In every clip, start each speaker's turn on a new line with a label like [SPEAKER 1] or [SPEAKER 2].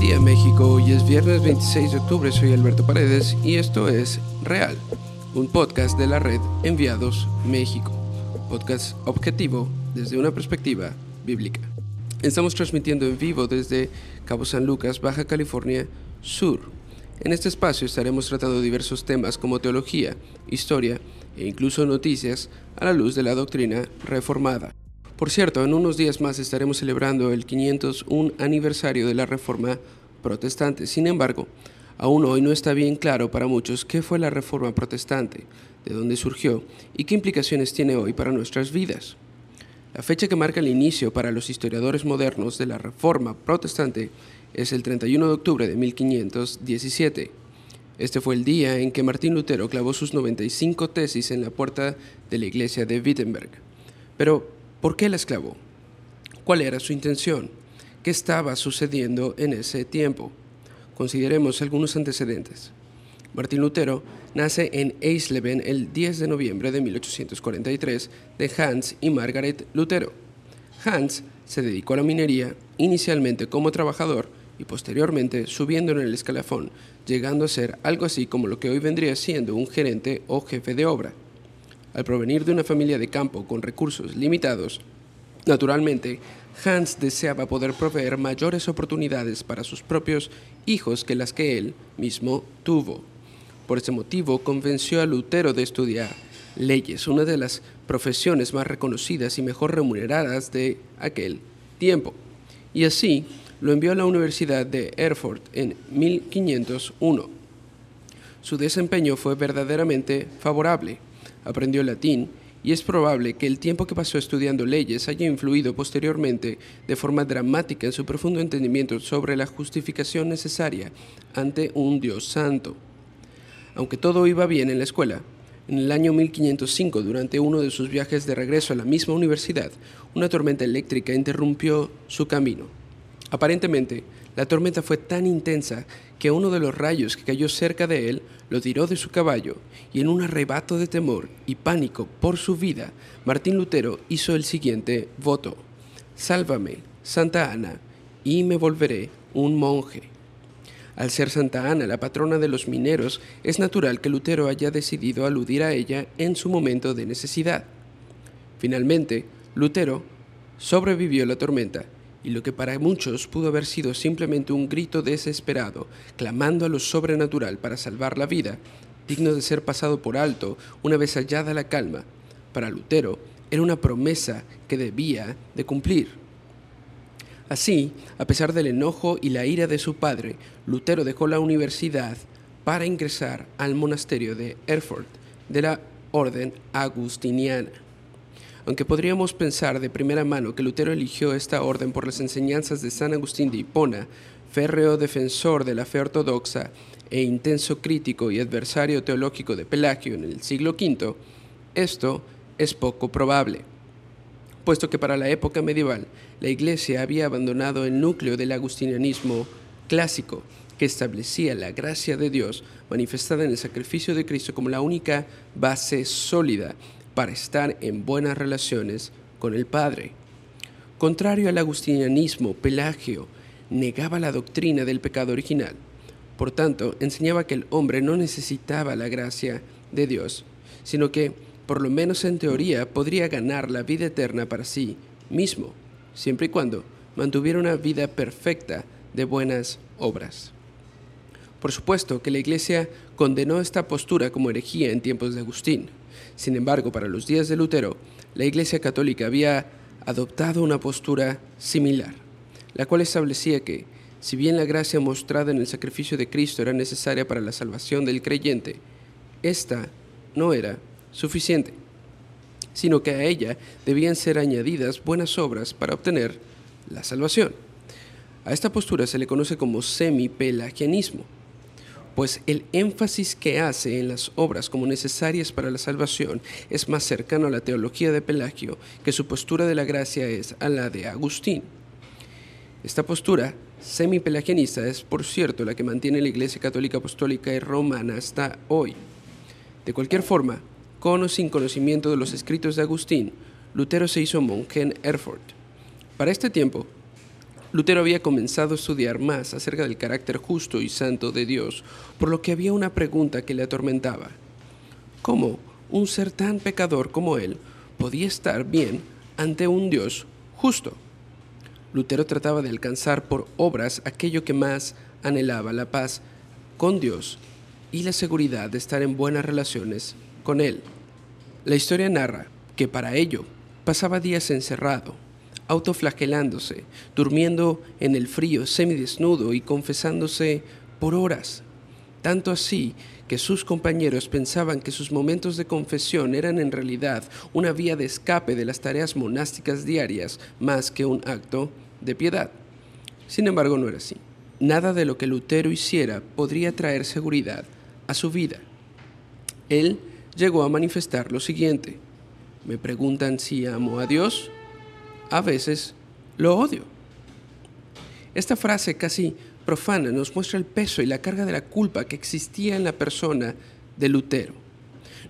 [SPEAKER 1] día México, hoy es viernes 26 de octubre, soy Alberto Paredes y esto es Real, un podcast de la red Enviados México, podcast objetivo desde una perspectiva bíblica. Estamos transmitiendo en vivo desde Cabo San Lucas, Baja California Sur. En este espacio estaremos tratando diversos temas como teología, historia e incluso noticias a la luz de la doctrina reformada. Por cierto, en unos días más estaremos celebrando el 501 aniversario de la Reforma Protestante. Sin embargo, aún hoy no está bien claro para muchos qué fue la Reforma Protestante, de dónde surgió y qué implicaciones tiene hoy para nuestras vidas. La fecha que marca el inicio para los historiadores modernos de la Reforma Protestante es el 31 de octubre de 1517. Este fue el día en que Martín Lutero clavó sus 95 tesis en la puerta de la iglesia de Wittenberg. Pero, ¿Por qué la esclavó? ¿Cuál era su intención? ¿Qué estaba sucediendo en ese tiempo? Consideremos algunos antecedentes. Martín Lutero nace en Eisleben el 10 de noviembre de 1843 de Hans y Margaret Lutero. Hans se dedicó a la minería, inicialmente como trabajador y posteriormente subiendo en el escalafón, llegando a ser algo así como lo que hoy vendría siendo un gerente o jefe de obra. Al provenir de una familia de campo con recursos limitados, naturalmente, Hans deseaba poder proveer mayores oportunidades para sus propios hijos que las que él mismo tuvo. Por ese motivo, convenció a Lutero de estudiar leyes, una de las profesiones más reconocidas y mejor remuneradas de aquel tiempo. Y así lo envió a la Universidad de Erfurt en 1501. Su desempeño fue verdaderamente favorable aprendió latín y es probable que el tiempo que pasó estudiando leyes haya influido posteriormente de forma dramática en su profundo entendimiento sobre la justificación necesaria ante un Dios santo. Aunque todo iba bien en la escuela, en el año 1505, durante uno de sus viajes de regreso a la misma universidad, una tormenta eléctrica interrumpió su camino. Aparentemente, la tormenta fue tan intensa que uno de los rayos que cayó cerca de él lo tiró de su caballo, y en un arrebato de temor y pánico por su vida, Martín Lutero hizo el siguiente voto. Sálvame, Santa Ana, y me volveré un monje. Al ser Santa Ana la patrona de los mineros, es natural que Lutero haya decidido aludir a ella en su momento de necesidad. Finalmente, Lutero sobrevivió la tormenta y lo que para muchos pudo haber sido simplemente un grito desesperado, clamando a lo sobrenatural para salvar la vida, digno de ser pasado por alto una vez hallada la calma, para Lutero era una promesa que debía de cumplir. Así, a pesar del enojo y la ira de su padre, Lutero dejó la universidad para ingresar al monasterio de Erfurt de la orden agustiniana. Aunque podríamos pensar de primera mano que Lutero eligió esta orden por las enseñanzas de San Agustín de Hipona, férreo defensor de la fe ortodoxa e intenso crítico y adversario teológico de Pelagio en el siglo V, esto es poco probable, puesto que para la época medieval la Iglesia había abandonado el núcleo del agustinianismo clásico que establecía la gracia de Dios manifestada en el sacrificio de Cristo como la única base sólida para estar en buenas relaciones con el Padre. Contrario al agustinianismo, Pelagio negaba la doctrina del pecado original. Por tanto, enseñaba que el hombre no necesitaba la gracia de Dios, sino que, por lo menos en teoría, podría ganar la vida eterna para sí mismo, siempre y cuando mantuviera una vida perfecta de buenas obras. Por supuesto que la Iglesia condenó esta postura como herejía en tiempos de Agustín. Sin embargo, para los días de Lutero, la Iglesia Católica había adoptado una postura similar, la cual establecía que, si bien la gracia mostrada en el sacrificio de Cristo era necesaria para la salvación del creyente, esta no era suficiente, sino que a ella debían ser añadidas buenas obras para obtener la salvación. A esta postura se le conoce como semi-pelagianismo pues el énfasis que hace en las obras como necesarias para la salvación es más cercano a la teología de Pelagio que su postura de la gracia es a la de Agustín. Esta postura semi-pelagianista es, por cierto, la que mantiene la Iglesia Católica Apostólica y Romana hasta hoy. De cualquier forma, con o sin conocimiento de los escritos de Agustín, Lutero se hizo monje en Erfurt. Para este tiempo, Lutero había comenzado a estudiar más acerca del carácter justo y santo de Dios, por lo que había una pregunta que le atormentaba. ¿Cómo un ser tan pecador como él podía estar bien ante un Dios justo? Lutero trataba de alcanzar por obras aquello que más anhelaba, la paz con Dios y la seguridad de estar en buenas relaciones con Él. La historia narra que para ello pasaba días encerrado, autoflagelándose, durmiendo en el frío semidesnudo y confesándose por horas. Tanto así que sus compañeros pensaban que sus momentos de confesión eran en realidad una vía de escape de las tareas monásticas diarias más que un acto de piedad. Sin embargo, no era así. Nada de lo que Lutero hiciera podría traer seguridad a su vida. Él llegó a manifestar lo siguiente. Me preguntan si amo a Dios a veces lo odio. Esta frase casi profana nos muestra el peso y la carga de la culpa que existía en la persona de Lutero.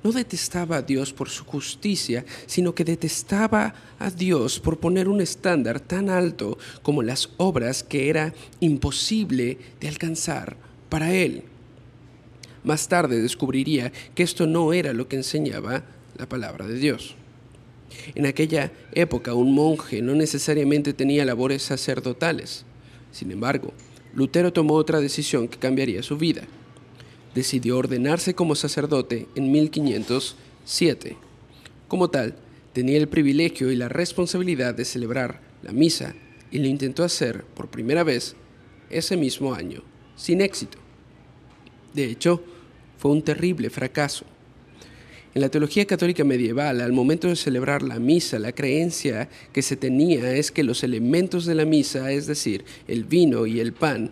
[SPEAKER 1] No detestaba a Dios por su justicia, sino que detestaba a Dios por poner un estándar tan alto como las obras que era imposible de alcanzar para él. Más tarde descubriría que esto no era lo que enseñaba la palabra de Dios. En aquella época un monje no necesariamente tenía labores sacerdotales. Sin embargo, Lutero tomó otra decisión que cambiaría su vida. Decidió ordenarse como sacerdote en 1507. Como tal, tenía el privilegio y la responsabilidad de celebrar la misa y lo intentó hacer por primera vez ese mismo año, sin éxito. De hecho, fue un terrible fracaso. En la teología católica medieval, al momento de celebrar la misa, la creencia que se tenía es que los elementos de la misa, es decir, el vino y el pan,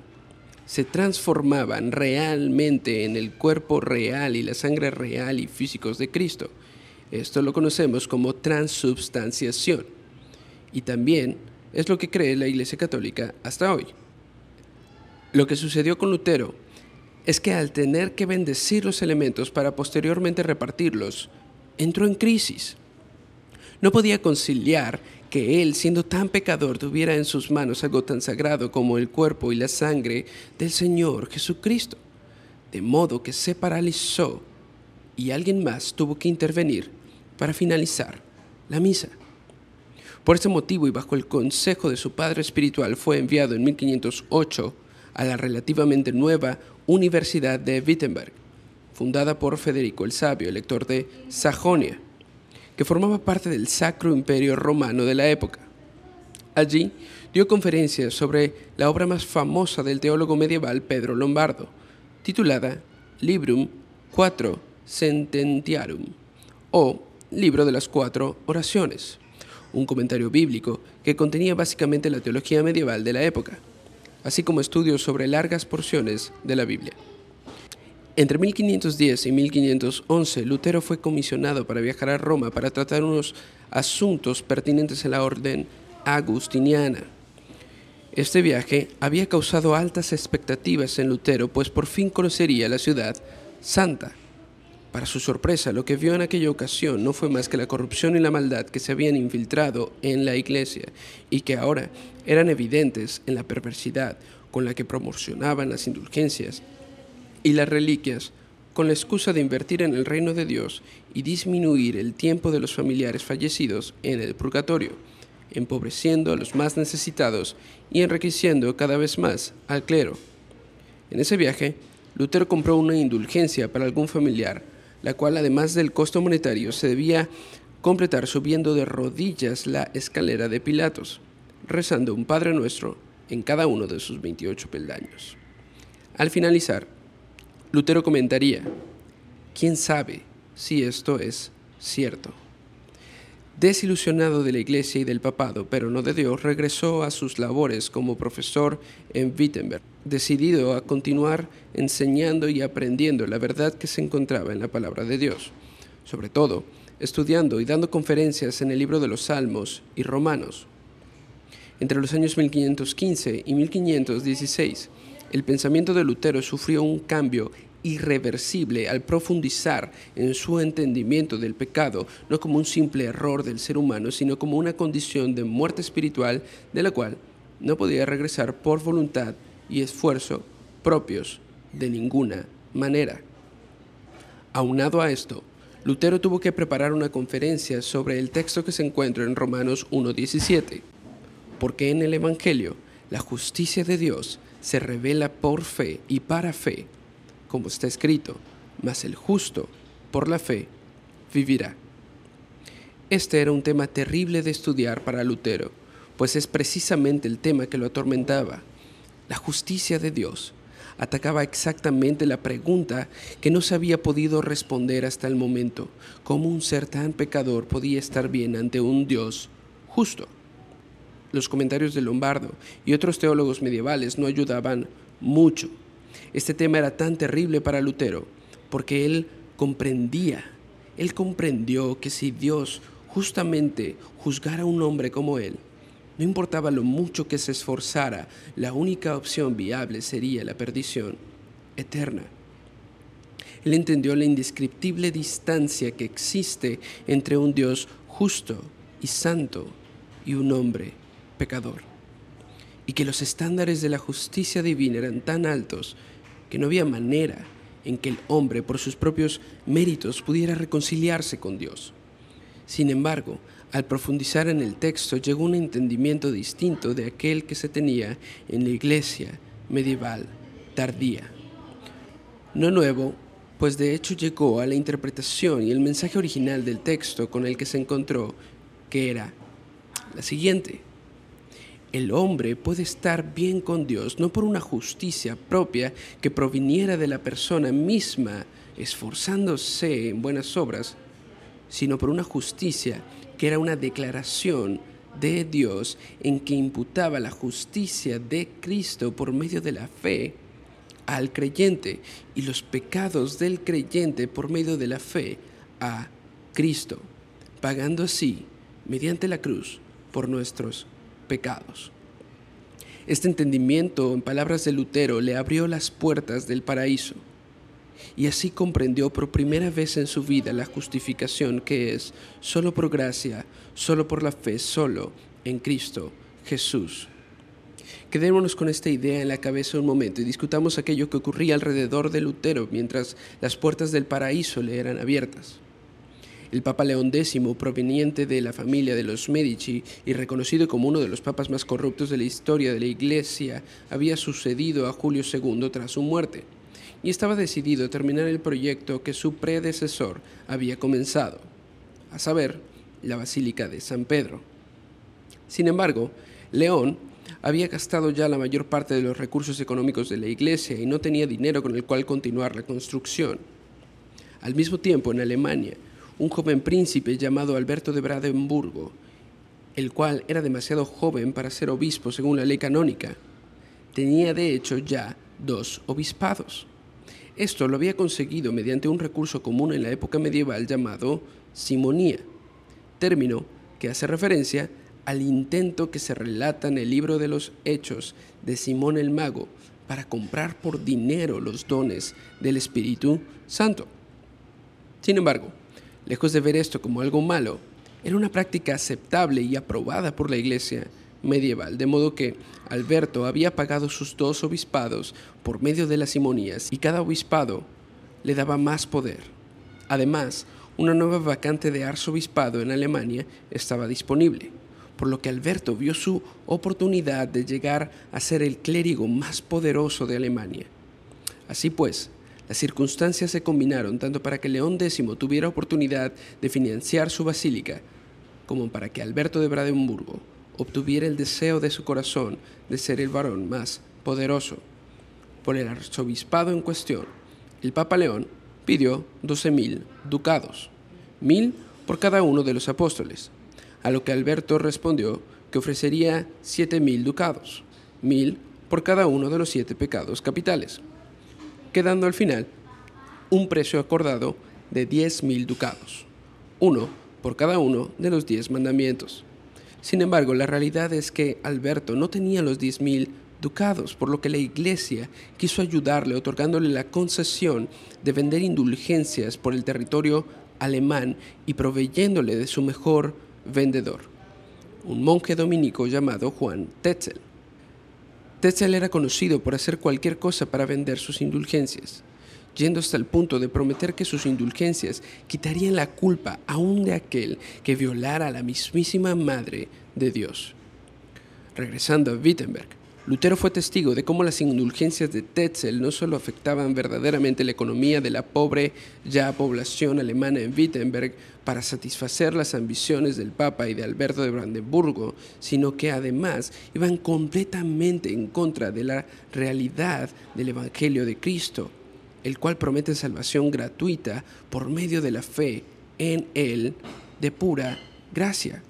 [SPEAKER 1] se transformaban realmente en el cuerpo real y la sangre real y físicos de Cristo. Esto lo conocemos como transubstanciación. Y también es lo que cree la Iglesia Católica hasta hoy. Lo que sucedió con Lutero es que al tener que bendecir los elementos para posteriormente repartirlos, entró en crisis. No podía conciliar que él, siendo tan pecador, tuviera en sus manos algo tan sagrado como el cuerpo y la sangre del Señor Jesucristo. De modo que se paralizó y alguien más tuvo que intervenir para finalizar la misa. Por este motivo y bajo el consejo de su padre espiritual fue enviado en 1508 a la relativamente nueva Universidad de Wittenberg, fundada por Federico el Sabio, elector de Sajonia, que formaba parte del Sacro Imperio Romano de la época. Allí dio conferencias sobre la obra más famosa del teólogo medieval Pedro Lombardo, titulada Librum Quattro Sententiarum, o Libro de las Cuatro Oraciones, un comentario bíblico que contenía básicamente la teología medieval de la época así como estudios sobre largas porciones de la Biblia. Entre 1510 y 1511, Lutero fue comisionado para viajar a Roma para tratar unos asuntos pertinentes a la orden agustiniana. Este viaje había causado altas expectativas en Lutero, pues por fin conocería la ciudad santa. Para su sorpresa, lo que vio en aquella ocasión no fue más que la corrupción y la maldad que se habían infiltrado en la iglesia y que ahora eran evidentes en la perversidad con la que promocionaban las indulgencias y las reliquias con la excusa de invertir en el reino de Dios y disminuir el tiempo de los familiares fallecidos en el purgatorio, empobreciendo a los más necesitados y enriqueciendo cada vez más al clero. En ese viaje, Lutero compró una indulgencia para algún familiar la cual además del costo monetario se debía completar subiendo de rodillas la escalera de Pilatos, rezando un Padre Nuestro en cada uno de sus 28 peldaños. Al finalizar, Lutero comentaría, ¿quién sabe si esto es cierto? Desilusionado de la Iglesia y del papado, pero no de Dios, regresó a sus labores como profesor en Wittenberg, decidido a continuar enseñando y aprendiendo la verdad que se encontraba en la palabra de Dios, sobre todo estudiando y dando conferencias en el libro de los Salmos y Romanos. Entre los años 1515 y 1516, el pensamiento de Lutero sufrió un cambio irreversible al profundizar en su entendimiento del pecado, no como un simple error del ser humano, sino como una condición de muerte espiritual de la cual no podía regresar por voluntad y esfuerzo propios de ninguna manera. Aunado a esto, Lutero tuvo que preparar una conferencia sobre el texto que se encuentra en Romanos 1.17, porque en el Evangelio la justicia de Dios se revela por fe y para fe, como está escrito, mas el justo por la fe vivirá. Este era un tema terrible de estudiar para Lutero, pues es precisamente el tema que lo atormentaba. La justicia de Dios atacaba exactamente la pregunta que no se había podido responder hasta el momento, cómo un ser tan pecador podía estar bien ante un Dios justo. Los comentarios de Lombardo y otros teólogos medievales no ayudaban mucho. Este tema era tan terrible para Lutero porque él comprendía, él comprendió que si Dios justamente juzgara a un hombre como él, no importaba lo mucho que se esforzara, la única opción viable sería la perdición eterna. Él entendió la indescriptible distancia que existe entre un Dios justo y santo y un hombre pecador. Y que los estándares de la justicia divina eran tan altos que no había manera en que el hombre por sus propios méritos pudiera reconciliarse con Dios. Sin embargo, al profundizar en el texto llegó un entendimiento distinto de aquel que se tenía en la iglesia medieval tardía. No nuevo, pues de hecho llegó a la interpretación y el mensaje original del texto con el que se encontró, que era la siguiente. El hombre puede estar bien con Dios no por una justicia propia que proviniera de la persona misma esforzándose en buenas obras, sino por una justicia que era una declaración de Dios en que imputaba la justicia de Cristo por medio de la fe al creyente y los pecados del creyente por medio de la fe a Cristo, pagando así, mediante la cruz, por nuestros pecados. Este entendimiento, en palabras de Lutero, le abrió las puertas del paraíso y así comprendió por primera vez en su vida la justificación que es solo por gracia, solo por la fe, solo en Cristo Jesús. Quedémonos con esta idea en la cabeza un momento y discutamos aquello que ocurría alrededor de Lutero mientras las puertas del paraíso le eran abiertas. El Papa León X, proveniente de la familia de los Medici y reconocido como uno de los papas más corruptos de la historia de la Iglesia, había sucedido a Julio II tras su muerte y estaba decidido a terminar el proyecto que su predecesor había comenzado, a saber, la Basílica de San Pedro. Sin embargo, León había gastado ya la mayor parte de los recursos económicos de la iglesia y no tenía dinero con el cual continuar la construcción. Al mismo tiempo, en Alemania, un joven príncipe llamado Alberto de Brandenburgo, el cual era demasiado joven para ser obispo según la ley canónica, tenía de hecho ya dos obispados. Esto lo había conseguido mediante un recurso común en la época medieval llamado simonía, término que hace referencia al intento que se relata en el libro de los Hechos de Simón el Mago para comprar por dinero los dones del Espíritu Santo. Sin embargo, lejos de ver esto como algo malo, era una práctica aceptable y aprobada por la Iglesia medieval, de modo que Alberto había pagado sus dos obispados por medio de las simonías y cada obispado le daba más poder. Además, una nueva vacante de arzobispado en Alemania estaba disponible, por lo que Alberto vio su oportunidad de llegar a ser el clérigo más poderoso de Alemania. Así pues, las circunstancias se combinaron tanto para que León X tuviera oportunidad de financiar su basílica, como para que Alberto de Brandenburgo obtuviera el deseo de su corazón de ser el varón más poderoso. Por el arzobispado en cuestión, el Papa León pidió doce mil ducados, mil por cada uno de los apóstoles, a lo que Alberto respondió que ofrecería siete mil ducados, mil por cada uno de los siete pecados capitales, quedando al final un precio acordado de diez mil ducados, uno por cada uno de los diez mandamientos. Sin embargo, la realidad es que Alberto no tenía los 10.000 ducados, por lo que la iglesia quiso ayudarle otorgándole la concesión de vender indulgencias por el territorio alemán y proveyéndole de su mejor vendedor, un monje dominico llamado Juan Tetzel. Tetzel era conocido por hacer cualquier cosa para vender sus indulgencias, yendo hasta el punto de prometer que sus indulgencias quitarían la culpa aún de aquel que violara a la mismísima Madre de Dios. Regresando a Wittenberg, Lutero fue testigo de cómo las indulgencias de Tetzel no solo afectaban verdaderamente la economía de la pobre ya población alemana en Wittenberg para satisfacer las ambiciones del Papa y de Alberto de Brandenburgo, sino que además iban completamente en contra de la realidad del Evangelio de Cristo, el cual promete salvación gratuita por medio de la fe en Él de pura gracia.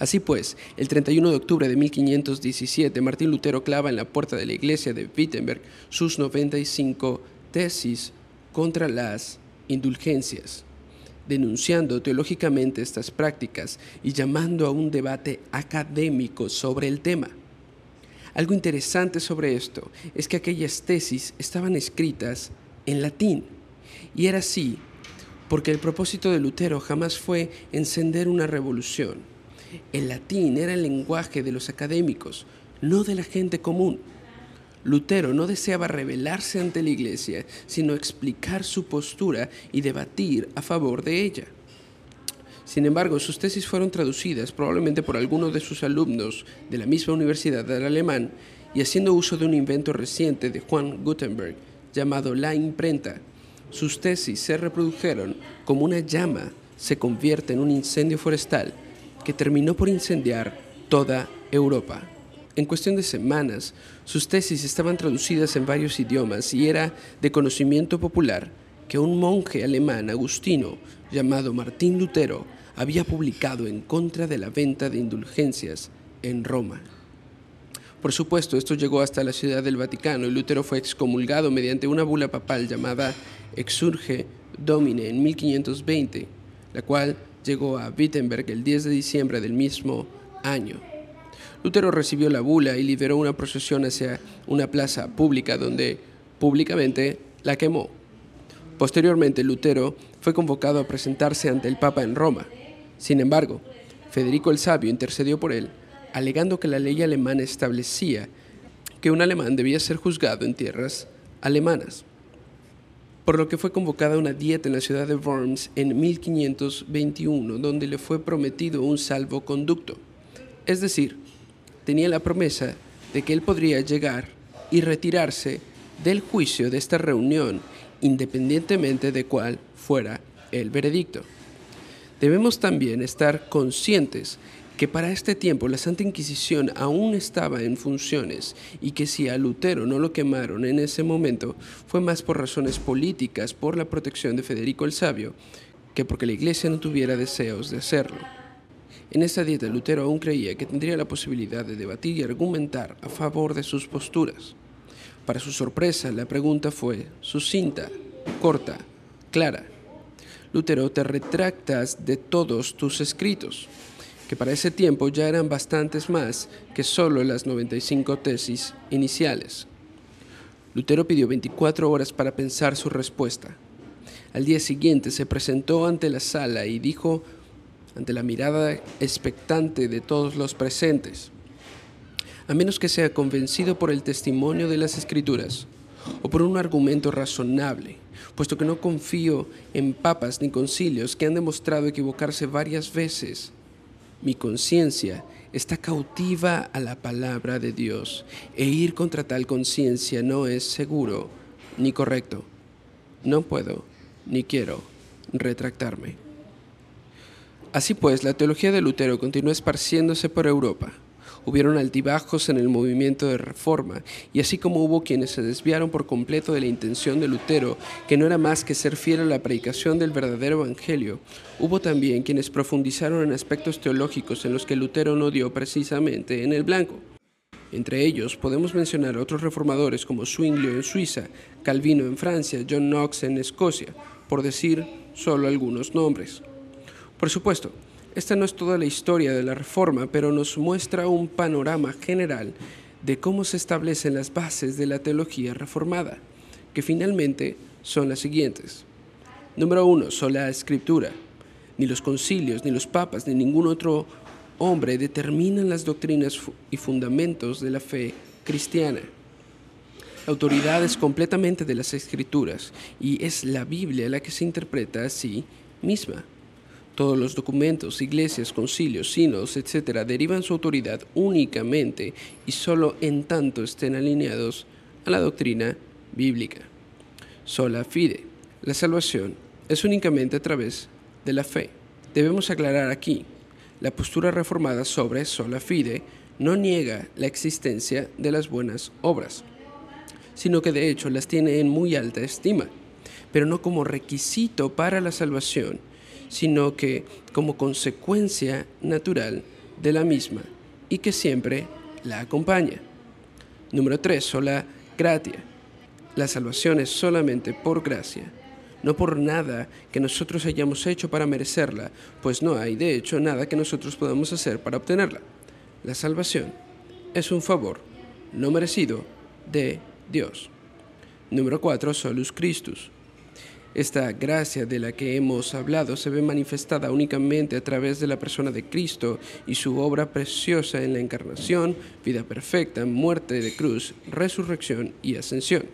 [SPEAKER 1] Así pues, el 31 de octubre de 1517, Martín Lutero clava en la puerta de la iglesia de Wittenberg sus 95 tesis contra las indulgencias, denunciando teológicamente estas prácticas y llamando a un debate académico sobre el tema. Algo interesante sobre esto es que aquellas tesis estaban escritas en latín, y era así porque el propósito de Lutero jamás fue encender una revolución el latín era el lenguaje de los académicos, no de la gente común. Lutero no deseaba rebelarse ante la iglesia, sino explicar su postura y debatir a favor de ella. Sin embargo, sus tesis fueron traducidas probablemente por algunos de sus alumnos de la misma universidad del alemán y haciendo uso de un invento reciente de Juan Gutenberg llamado la imprenta. Sus tesis se reprodujeron como una llama se convierte en un incendio forestal que terminó por incendiar toda Europa. En cuestión de semanas, sus tesis estaban traducidas en varios idiomas y era de conocimiento popular que un monje alemán agustino llamado Martín Lutero había publicado en contra de la venta de indulgencias en Roma. Por supuesto, esto llegó hasta la ciudad del Vaticano y Lutero fue excomulgado mediante una bula papal llamada Exurge Domine en 1520, la cual llegó a Wittenberg el 10 de diciembre del mismo año. Lutero recibió la bula y lideró una procesión hacia una plaza pública donde públicamente la quemó. Posteriormente, Lutero fue convocado a presentarse ante el Papa en Roma. Sin embargo, Federico el Sabio intercedió por él, alegando que la ley alemana establecía que un alemán debía ser juzgado en tierras alemanas por lo que fue convocada una dieta en la ciudad de Worms en 1521, donde le fue prometido un salvoconducto. Es decir, tenía la promesa de que él podría llegar y retirarse del juicio de esta reunión, independientemente de cuál fuera el veredicto. Debemos también estar conscientes que para este tiempo la Santa Inquisición aún estaba en funciones y que si a Lutero no lo quemaron en ese momento fue más por razones políticas, por la protección de Federico el Sabio, que porque la Iglesia no tuviera deseos de hacerlo. En esta dieta Lutero aún creía que tendría la posibilidad de debatir y argumentar a favor de sus posturas. Para su sorpresa, la pregunta fue sucinta, corta, clara. Lutero, te retractas de todos tus escritos que para ese tiempo ya eran bastantes más que solo las 95 tesis iniciales. Lutero pidió 24 horas para pensar su respuesta. Al día siguiente se presentó ante la sala y dijo, ante la mirada expectante de todos los presentes, a menos que sea convencido por el testimonio de las escrituras o por un argumento razonable, puesto que no confío en papas ni concilios que han demostrado equivocarse varias veces mi conciencia está cautiva a la palabra de Dios e ir contra tal conciencia no es seguro ni correcto. No puedo ni quiero retractarme. Así pues, la teología de Lutero continuó esparciéndose por Europa Hubieron altibajos en el movimiento de reforma, y así como hubo quienes se desviaron por completo de la intención de Lutero, que no era más que ser fiel a la predicación del verdadero Evangelio, hubo también quienes profundizaron en aspectos teológicos en los que Lutero no dio precisamente en el blanco. Entre ellos podemos mencionar a otros reformadores como Zwinglio en Suiza, Calvino en Francia, John Knox en Escocia, por decir solo algunos nombres. Por supuesto, esta no es toda la historia de la Reforma, pero nos muestra un panorama general de cómo se establecen las bases de la teología reformada, que finalmente son las siguientes. Número uno, sola escritura. Ni los concilios, ni los papas, ni ningún otro hombre determinan las doctrinas y fundamentos de la fe cristiana. La autoridad es completamente de las escrituras y es la Biblia la que se interpreta a sí misma. Todos los documentos, iglesias, concilios, sinos, etc., derivan su autoridad únicamente y solo en tanto estén alineados a la doctrina bíblica. Sola fide. La salvación es únicamente a través de la fe. Debemos aclarar aquí, la postura reformada sobre sola fide no niega la existencia de las buenas obras, sino que de hecho las tiene en muy alta estima, pero no como requisito para la salvación, sino que como consecuencia natural de la misma y que siempre la acompaña. Número 3. Sola gratia. La salvación es solamente por gracia, no por nada que nosotros hayamos hecho para merecerla, pues no hay de hecho nada que nosotros podamos hacer para obtenerla. La salvación es un favor no merecido de Dios. Número 4. Solus Christus. Esta gracia de la que hemos hablado se ve manifestada únicamente a través de la persona de Cristo y su obra preciosa en la encarnación, vida perfecta, muerte de cruz, resurrección y ascensión.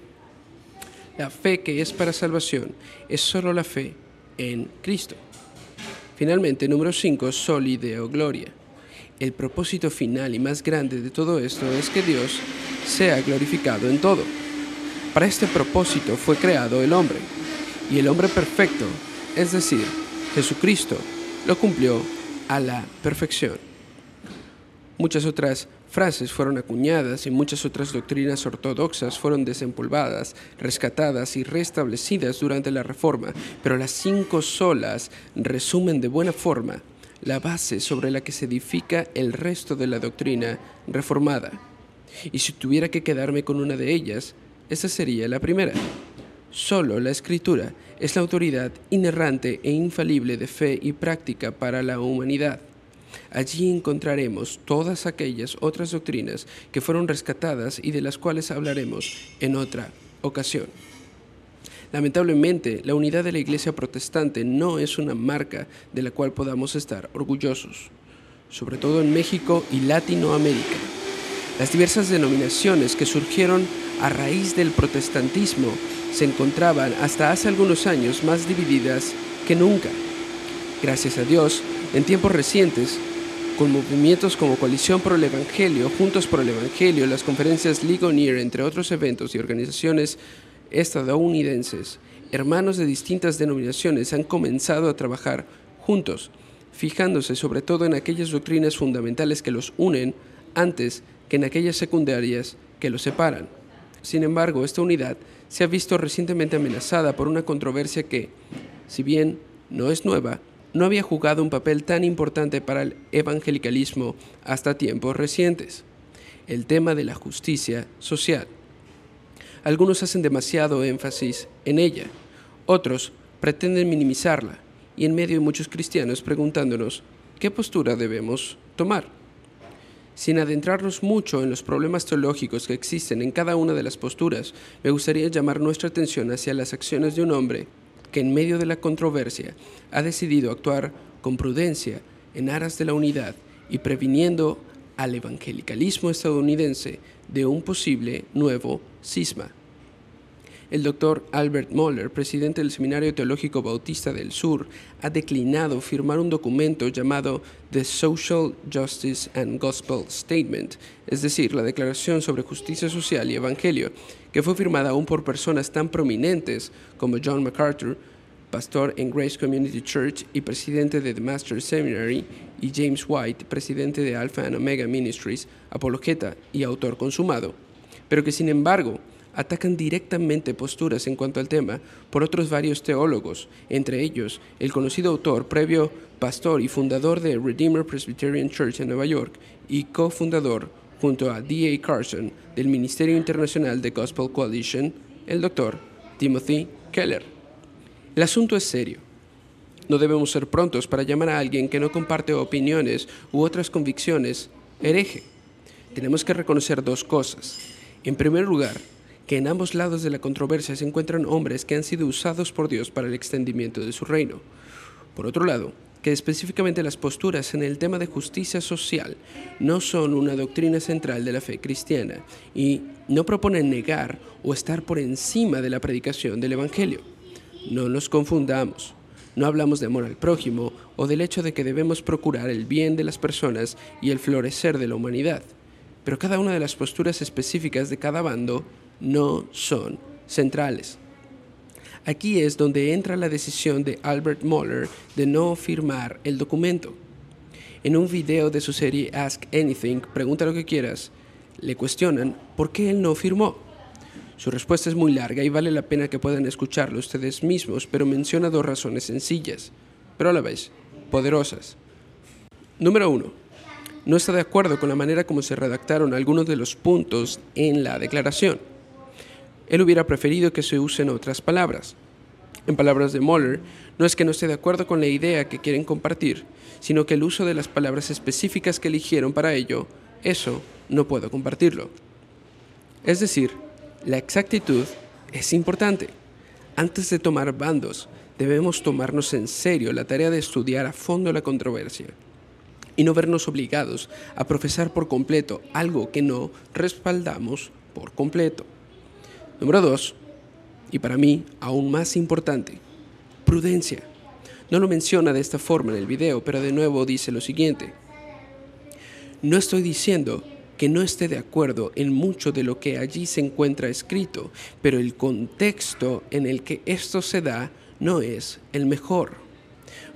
[SPEAKER 1] La fe que es para salvación es solo la fe en Cristo. Finalmente, número 5, solideo gloria. El propósito final y más grande de todo esto es que Dios sea glorificado en todo. Para este propósito fue creado el hombre y el hombre perfecto, es decir, Jesucristo, lo cumplió a la perfección. Muchas otras frases fueron acuñadas y muchas otras doctrinas ortodoxas fueron desempolvadas, rescatadas y restablecidas durante la Reforma, pero las cinco solas resumen de buena forma la base sobre la que se edifica el resto de la doctrina reformada. Y si tuviera que quedarme con una de ellas, esa sería la primera. Solo la escritura es la autoridad inerrante e infalible de fe y práctica para la humanidad. Allí encontraremos todas aquellas otras doctrinas que fueron rescatadas y de las cuales hablaremos en otra ocasión. Lamentablemente, la unidad de la Iglesia protestante no es una marca de la cual podamos estar orgullosos, sobre todo en México y Latinoamérica. Las diversas denominaciones que surgieron a raíz del protestantismo se encontraban hasta hace algunos años más divididas que nunca. Gracias a Dios, en tiempos recientes, con movimientos como Coalición por el Evangelio, Juntos por el Evangelio, las conferencias Ligonier, entre otros eventos y organizaciones estadounidenses, hermanos de distintas denominaciones han comenzado a trabajar juntos, fijándose sobre todo en aquellas doctrinas fundamentales que los unen antes que en aquellas secundarias que los separan. Sin embargo, esta unidad se ha visto recientemente amenazada por una controversia que, si bien no es nueva, no había jugado un papel tan importante para el evangelicalismo hasta tiempos recientes, el tema de la justicia social. Algunos hacen demasiado énfasis en ella, otros pretenden minimizarla, y en medio de muchos cristianos preguntándonos qué postura debemos tomar. Sin adentrarnos mucho en los problemas teológicos que existen en cada una de las posturas, me gustaría llamar nuestra atención hacia las acciones de un hombre que en medio de la controversia ha decidido actuar con prudencia en aras de la unidad y previniendo al evangelicalismo estadounidense de un posible nuevo cisma. El doctor Albert Moller, presidente del Seminario Teológico Bautista del Sur, ha declinado firmar un documento llamado The Social Justice and Gospel Statement, es decir, la Declaración sobre Justicia Social y Evangelio, que fue firmada aún por personas tan prominentes como John MacArthur, pastor en Grace Community Church y presidente de The Master Seminary, y James White, presidente de Alpha and Omega Ministries, apologeta y autor consumado, pero que sin embargo atacan directamente posturas en cuanto al tema por otros varios teólogos, entre ellos el conocido autor, previo pastor y fundador de Redeemer Presbyterian Church en Nueva York y cofundador junto a D.A. Carson del Ministerio Internacional de Gospel Coalition, el doctor Timothy Keller. El asunto es serio. No debemos ser prontos para llamar a alguien que no comparte opiniones u otras convicciones hereje. Tenemos que reconocer dos cosas. En primer lugar, que en ambos lados de la controversia se encuentran hombres que han sido usados por Dios para el extendimiento de su reino. Por otro lado, que específicamente las posturas en el tema de justicia social no son una doctrina central de la fe cristiana y no proponen negar o estar por encima de la predicación del Evangelio. No nos confundamos. No hablamos de amor al prójimo o del hecho de que debemos procurar el bien de las personas y el florecer de la humanidad. Pero cada una de las posturas específicas de cada bando no son centrales. Aquí es donde entra la decisión de Albert Moller de no firmar el documento. En un video de su serie Ask Anything, Pregunta lo que quieras, le cuestionan por qué él no firmó. Su respuesta es muy larga y vale la pena que puedan escucharlo ustedes mismos, pero menciona dos razones sencillas, pero a la vez poderosas. Número uno, no está de acuerdo con la manera como se redactaron algunos de los puntos en la declaración. Él hubiera preferido que se usen otras palabras. En palabras de Moller, no es que no esté de acuerdo con la idea que quieren compartir, sino que el uso de las palabras específicas que eligieron para ello, eso no puedo compartirlo. Es decir, la exactitud es importante. Antes de tomar bandos, debemos tomarnos en serio la tarea de estudiar a fondo la controversia y no vernos obligados a profesar por completo algo que no respaldamos por completo. Número dos, y para mí aún más importante, prudencia. No lo menciona de esta forma en el video, pero de nuevo dice lo siguiente. No estoy diciendo que no esté de acuerdo en mucho de lo que allí se encuentra escrito, pero el contexto en el que esto se da no es el mejor.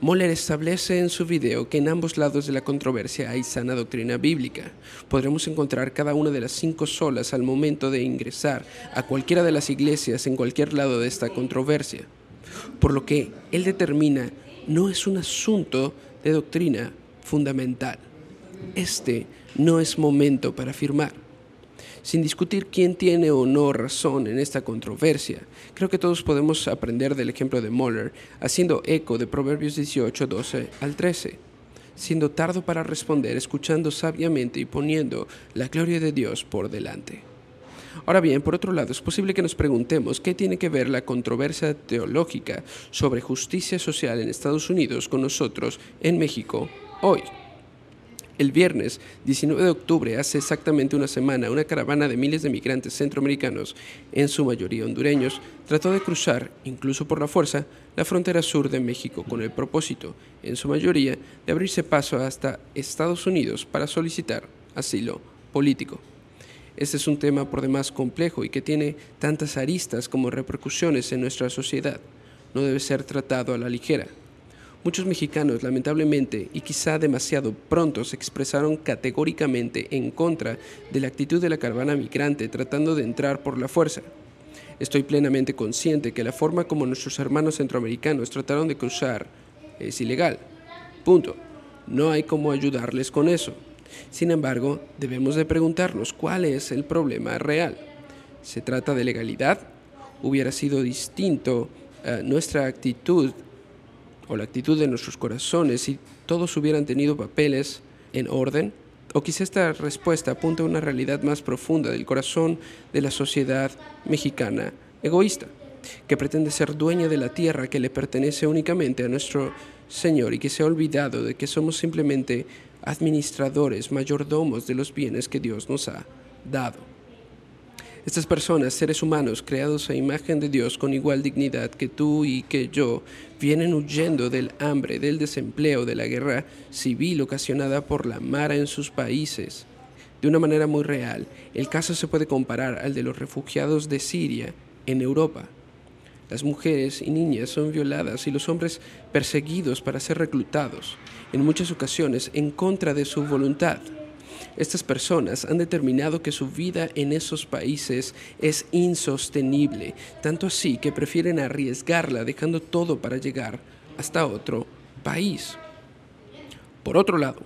[SPEAKER 1] Moller establece en su video que en ambos lados de la controversia hay sana doctrina bíblica. Podremos encontrar cada una de las cinco solas al momento de ingresar a cualquiera de las iglesias en cualquier lado de esta controversia. Por lo que él determina no es un asunto de doctrina fundamental. Este no es momento para afirmar sin discutir quién tiene o no razón en esta controversia. Creo que todos podemos aprender del ejemplo de Moller, haciendo eco de Proverbios 18, 12 al 13, siendo tardo para responder, escuchando sabiamente y poniendo la gloria de Dios por delante. Ahora bien, por otro lado, es posible que nos preguntemos qué tiene que ver la controversia teológica sobre justicia social en Estados Unidos con nosotros en México hoy. El viernes 19 de octubre, hace exactamente una semana, una caravana de miles de migrantes centroamericanos, en su mayoría hondureños, trató de cruzar, incluso por la fuerza, la frontera sur de México con el propósito, en su mayoría, de abrirse paso hasta Estados Unidos para solicitar asilo político. Este es un tema por demás complejo y que tiene tantas aristas como repercusiones en nuestra sociedad. No debe ser tratado a la ligera. Muchos mexicanos, lamentablemente, y quizá demasiado pronto, se expresaron categóricamente en contra de la actitud de la caravana migrante tratando de entrar por la fuerza. Estoy plenamente consciente que la forma como nuestros hermanos centroamericanos trataron de cruzar es ilegal. Punto. No hay cómo ayudarles con eso. Sin embargo, debemos de preguntarnos cuál es el problema real. ¿Se trata de legalidad? ¿Hubiera sido distinto eh, nuestra actitud o la actitud de nuestros corazones si todos hubieran tenido papeles en orden? O quizá esta respuesta apunta a una realidad más profunda del corazón de la sociedad mexicana egoísta, que pretende ser dueña de la tierra que le pertenece únicamente a nuestro Señor y que se ha olvidado de que somos simplemente administradores, mayordomos de los bienes que Dios nos ha dado. Estas personas, seres humanos creados a imagen de Dios con igual dignidad que tú y que yo, vienen huyendo del hambre, del desempleo, de la guerra civil ocasionada por la mara en sus países. De una manera muy real, el caso se puede comparar al de los refugiados de Siria en Europa. Las mujeres y niñas son violadas y los hombres perseguidos para ser reclutados, en muchas ocasiones en contra de su voluntad. Estas personas han determinado que su vida en esos países es insostenible, tanto así que prefieren arriesgarla dejando todo para llegar hasta otro país. Por otro lado,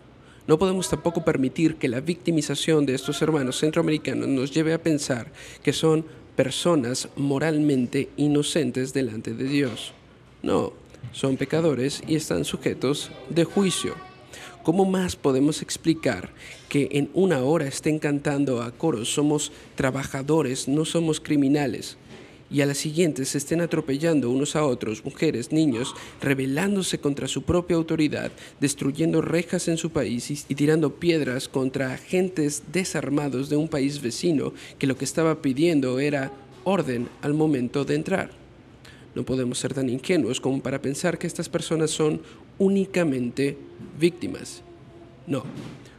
[SPEAKER 1] no podemos tampoco permitir que la victimización de estos hermanos centroamericanos nos lleve a pensar que son personas moralmente inocentes delante de Dios. No, son pecadores y están sujetos de juicio. ¿Cómo más podemos explicar que en una hora estén cantando a coros? Somos trabajadores, no somos criminales. y a la siguiente se estén atropellando unos a otros, mujeres, niños, rebelándose contra su propia autoridad, destruyendo rejas en su país y, tirando piedras contra agentes desarmados de un país vecino que lo que estaba pidiendo era orden al momento de entrar. No podemos ser tan ingenuos como para pensar que estas personas son únicamente víctimas. No,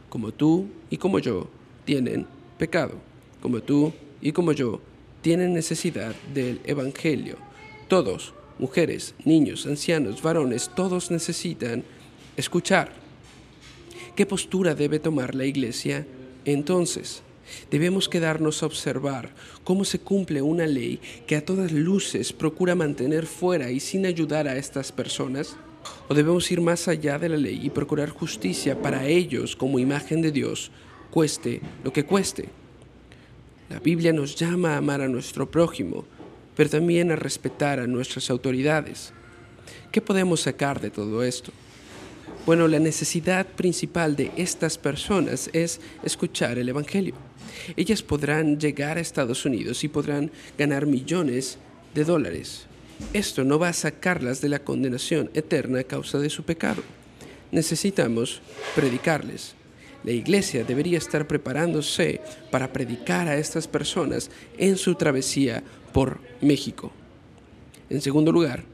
[SPEAKER 1] como tú y como yo tienen pecado, como tú y como yo tienen necesidad del Evangelio. Todos, mujeres, niños, ancianos, varones, todos necesitan escuchar. ¿Qué postura debe tomar la iglesia entonces? Debemos quedarnos a observar cómo se cumple una ley que a todas luces procura mantener fuera y sin ayudar a estas personas. ¿O debemos ir más allá de la ley y procurar justicia para ellos como imagen de Dios, cueste lo que cueste? La Biblia nos llama a amar a nuestro prójimo, pero también a respetar a nuestras autoridades. ¿Qué podemos sacar de todo esto? Bueno, la necesidad principal de estas personas es escuchar el Evangelio. Ellas podrán llegar a Estados Unidos y podrán ganar millones de dólares. Esto no va a sacarlas de la condenación eterna a causa de su pecado. Necesitamos predicarles. La iglesia debería estar preparándose para predicar a estas personas en su travesía por México. En segundo lugar,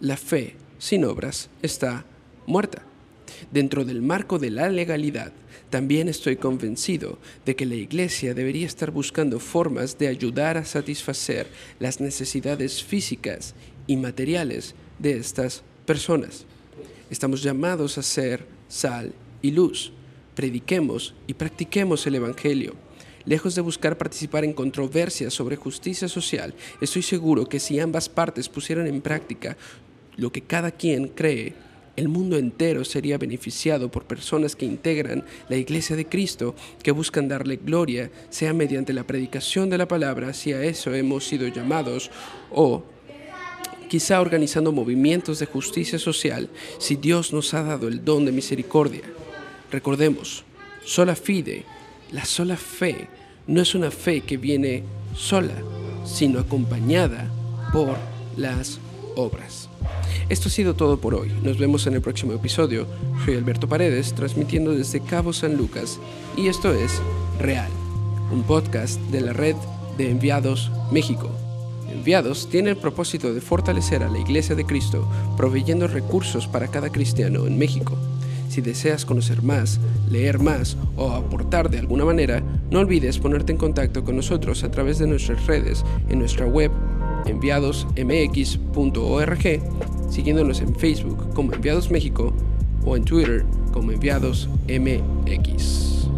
[SPEAKER 1] la fe sin obras está muerta. Dentro del marco de la legalidad, también estoy convencido de que la Iglesia debería estar buscando formas de ayudar a satisfacer las necesidades físicas y materiales de estas personas. Estamos llamados a ser sal y luz prediquemos y practiquemos el Evangelio. Lejos de buscar participar en controversias sobre justicia social, estoy seguro que si ambas partes pusieran en práctica lo que cada quien cree, el mundo entero sería beneficiado por personas que integran la iglesia de Cristo, que buscan darle gloria, sea mediante la predicación de la palabra, si a eso hemos sido llamados, o quizá organizando movimientos de justicia social, si Dios nos ha dado el don de misericordia. Recordemos, sola fide, la sola fe, no es una fe que viene sola, sino acompañada por las obras. Esto ha sido todo por hoy. Nos vemos en el próximo episodio. Soy Alberto Paredes, transmitiendo desde Cabo San Lucas, y esto es Real, un podcast de la red de Enviados México. Enviados tiene el propósito de fortalecer a la Iglesia de Cristo, proveyendo recursos para cada cristiano en México. Si deseas conocer más, leer más o aportar de alguna manera, no olvides ponerte en contacto con nosotros a través de nuestras redes en nuestra web enviadosmx.org, siguiéndonos en Facebook como Enviados México o en Twitter como Enviados MX.